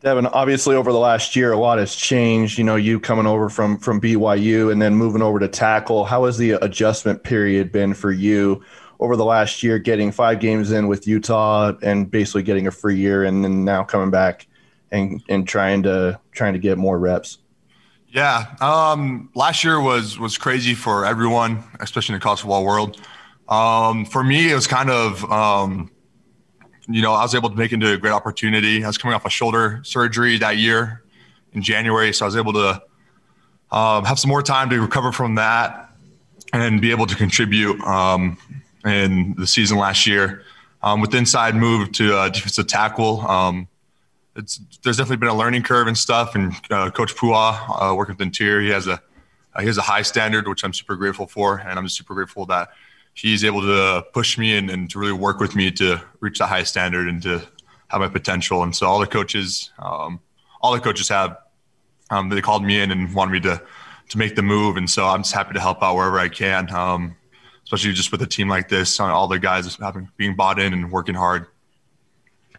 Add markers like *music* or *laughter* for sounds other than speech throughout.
Devin, obviously over the last year, a lot has changed. You know, you coming over from from BYU and then moving over to tackle. How has the adjustment period been for you over the last year, getting five games in with Utah and basically getting a free year, and then now coming back and and trying to trying to get more reps? Yeah, um, last year was was crazy for everyone, especially in the college football world. Um, for me, it was kind of um, you know, I was able to make into a great opportunity. I was coming off a shoulder surgery that year in January, so I was able to um, have some more time to recover from that and be able to contribute um, in the season last year. Um, with inside move to uh, defensive tackle, um, it's there's definitely been a learning curve and stuff. And uh, Coach Po'uha, uh, working with interior, he has a he has a high standard, which I'm super grateful for, and I'm super grateful that he's able to push me and, and to really work with me to reach the highest standard and to have my potential. And so all the coaches, um, all the coaches have, um, they called me in and wanted me to to make the move. And so I'm just happy to help out wherever I can, um, especially just with a team like this, all the guys having being bought in and working hard.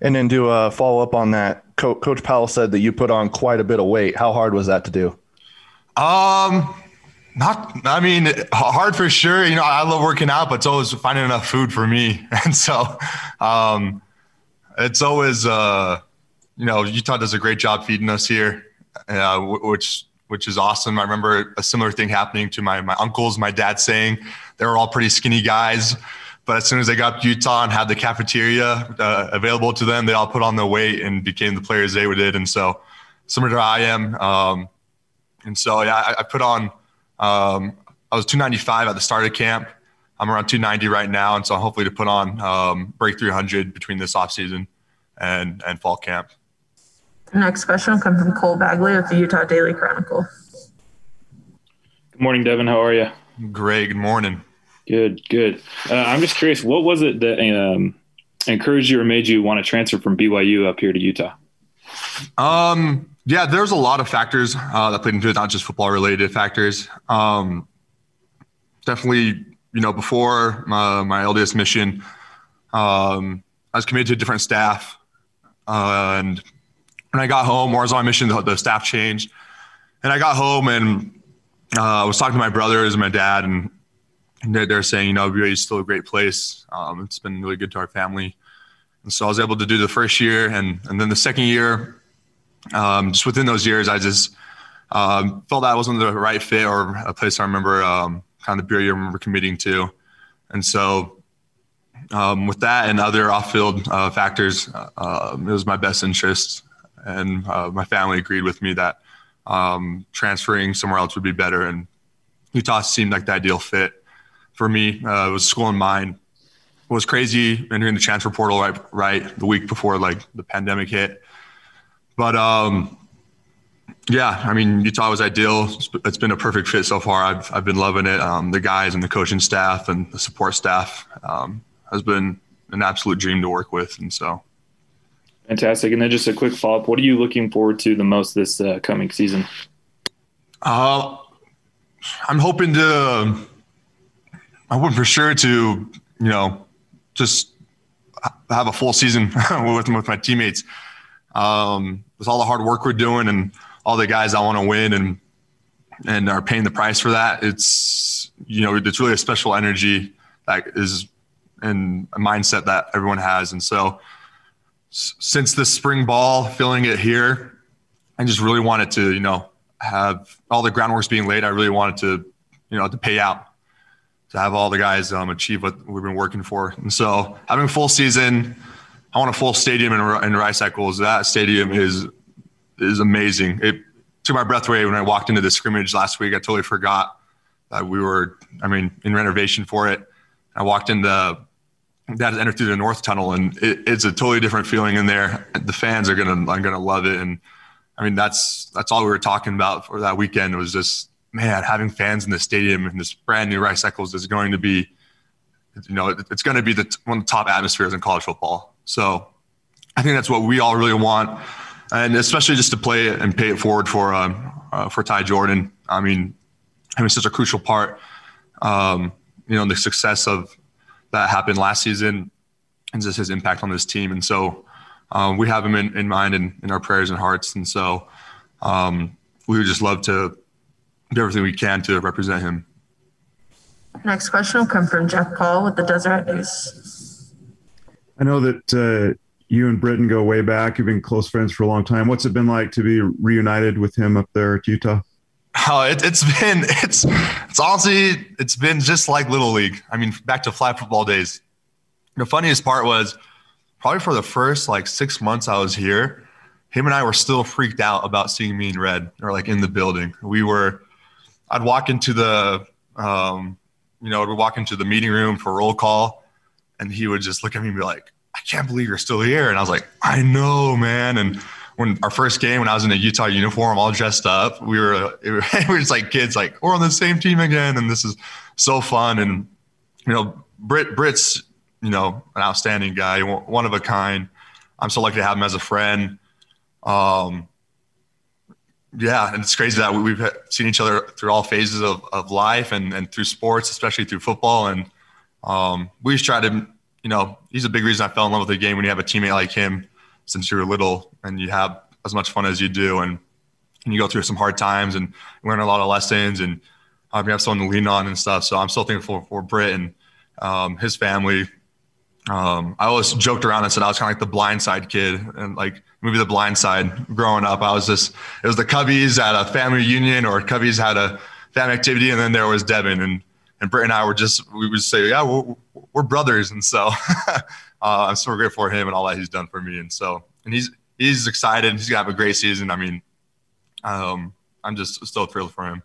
And then to uh, follow up on that, Co- Coach Powell said that you put on quite a bit of weight. How hard was that to do? Um, not, I mean, hard for sure. You know, I love working out, but it's always finding enough food for me. *laughs* And so, um, it's always, uh, you know, Utah does a great job feeding us here, uh, which, which is awesome. I remember a similar thing happening to my, my uncles, my dad saying they were all pretty skinny guys. But as soon as they got Utah and had the cafeteria uh, available to them, they all put on the weight and became the players they did. And so, similar to I am. Um, and so, yeah, I, I put on, um, I was 295 at the start of camp. I'm around 290 right now, and so hopefully to put on um, break 300 between this offseason and and fall camp. The next question will come from Cole Bagley of the Utah Daily Chronicle. Good morning, Devin. How are you? Great. Good morning. Good. Good. Uh, I'm just curious, what was it that um, encouraged you or made you want to transfer from BYU up here to Utah? Um, yeah, there's a lot of factors uh, that played into it, not just football related factors. Um, definitely, you know, before my, my LDS mission, um, I was committed to a different staff. Uh, and when I got home, or I was on mission, the, the staff changed. And I got home and uh, I was talking to my brothers and my dad, and they're, they're saying, you know, BYU is still a great place. Um, it's been really good to our family. And so I was able to do the first year. And, and then the second year, um, just within those years, I just um, felt that wasn't the right fit or a place I remember um, kind of the beer I remember committing to. And so, um, with that and other off-field uh, factors, uh, it was my best interest, and uh, my family agreed with me that um, transferring somewhere else would be better. And Utah seemed like the ideal fit for me. Uh, it was school in mind. It was crazy entering the transfer portal right, right the week before like the pandemic hit but um, yeah, I mean, Utah was ideal. It's been a perfect fit so far. I've, I've been loving it. Um, the guys and the coaching staff and the support staff um, has been an absolute dream to work with. And so. Fantastic. And then just a quick follow up. What are you looking forward to the most this uh, coming season? Uh, I'm hoping to, I want for sure to, you know, just have a full season *laughs* with, with my teammates um, with all the hard work we're doing and all the guys that want to win and and are paying the price for that. It's you know it's really a special energy that is and a mindset that everyone has. And so since the spring ball, feeling it here, I just really wanted to you know have all the groundwork's being laid. I really wanted to you know to pay out to have all the guys um, achieve what we've been working for. And so having full season I want a full stadium in, in Rice Eccles. That stadium is is amazing. It took my breath away when I walked into the scrimmage last week. I totally forgot that we were, I mean, in renovation for it. I walked in the that entered through the north tunnel, and it, it's a totally different feeling in there. The fans are gonna, I'm gonna love it, and I mean, that's that's all we were talking about for that weekend. Was just man, having fans in the stadium in this brand new Rice Eccles is going to be, you know, it's going to be the one of the top atmospheres in college football. So I think that's what we all really want, and especially just to play it and pay it forward for um, uh, for Ty Jordan. I mean, having such a crucial part, um, you know, the success of that happened last season and just his impact on this team. And so um, we have him in, in mind and in, in, our prayers and hearts. And so um, we would just love to do everything we can to represent him. Next question will come from Jeff Call with the Deseret News. I know that uh, you and Britain go way back. You've been close friends for a long time. What's it been like to be reunited with him up there at Utah? Oh, it, has been it's it's honestly it's been just like little league. I mean, back to flag football days. The funniest part was probably for the first like six months I was here, him and I were still freaked out about seeing me in red or like in the building. We were, I'd walk into the, um, you know, we'd walk into the meeting room for roll call, and he would just look at me and be like, "I can't believe you're still here." And I was like, "I know, man." And when our first game, when I was in a Utah uniform, all dressed up, we were *laughs* we were just like kids, like we're on the same team again, and this is so fun. And you know, Brit Brit's you know, an outstanding guy, one of a kind. I'm so lucky to have him as a friend. Um, yeah, and it's crazy that we've seen each other through all phases of, of life and, and through sports, especially through football. And um, we just try to, you know, he's a big reason I fell in love with the game when you have a teammate like him since you were little and you have as much fun as you do. And, and you go through some hard times and learn a lot of lessons and um, you have someone to lean on and stuff. So I'm still thankful for, Britt and um, his family um, I always joked around and said I was kind of like the blind side kid and like maybe The Blind Side growing up. I was just, it was the Coveys at a family reunion or Coveys had a family activity. And then there was Devin and, and Britt and I were just, we would say, yeah, we're, we're brothers. And so *laughs* uh, I'm so grateful for him and all that he's done for me. And so, and he's, he's excited. He's gonna have a great season. I mean, um, I'm just so thrilled for him.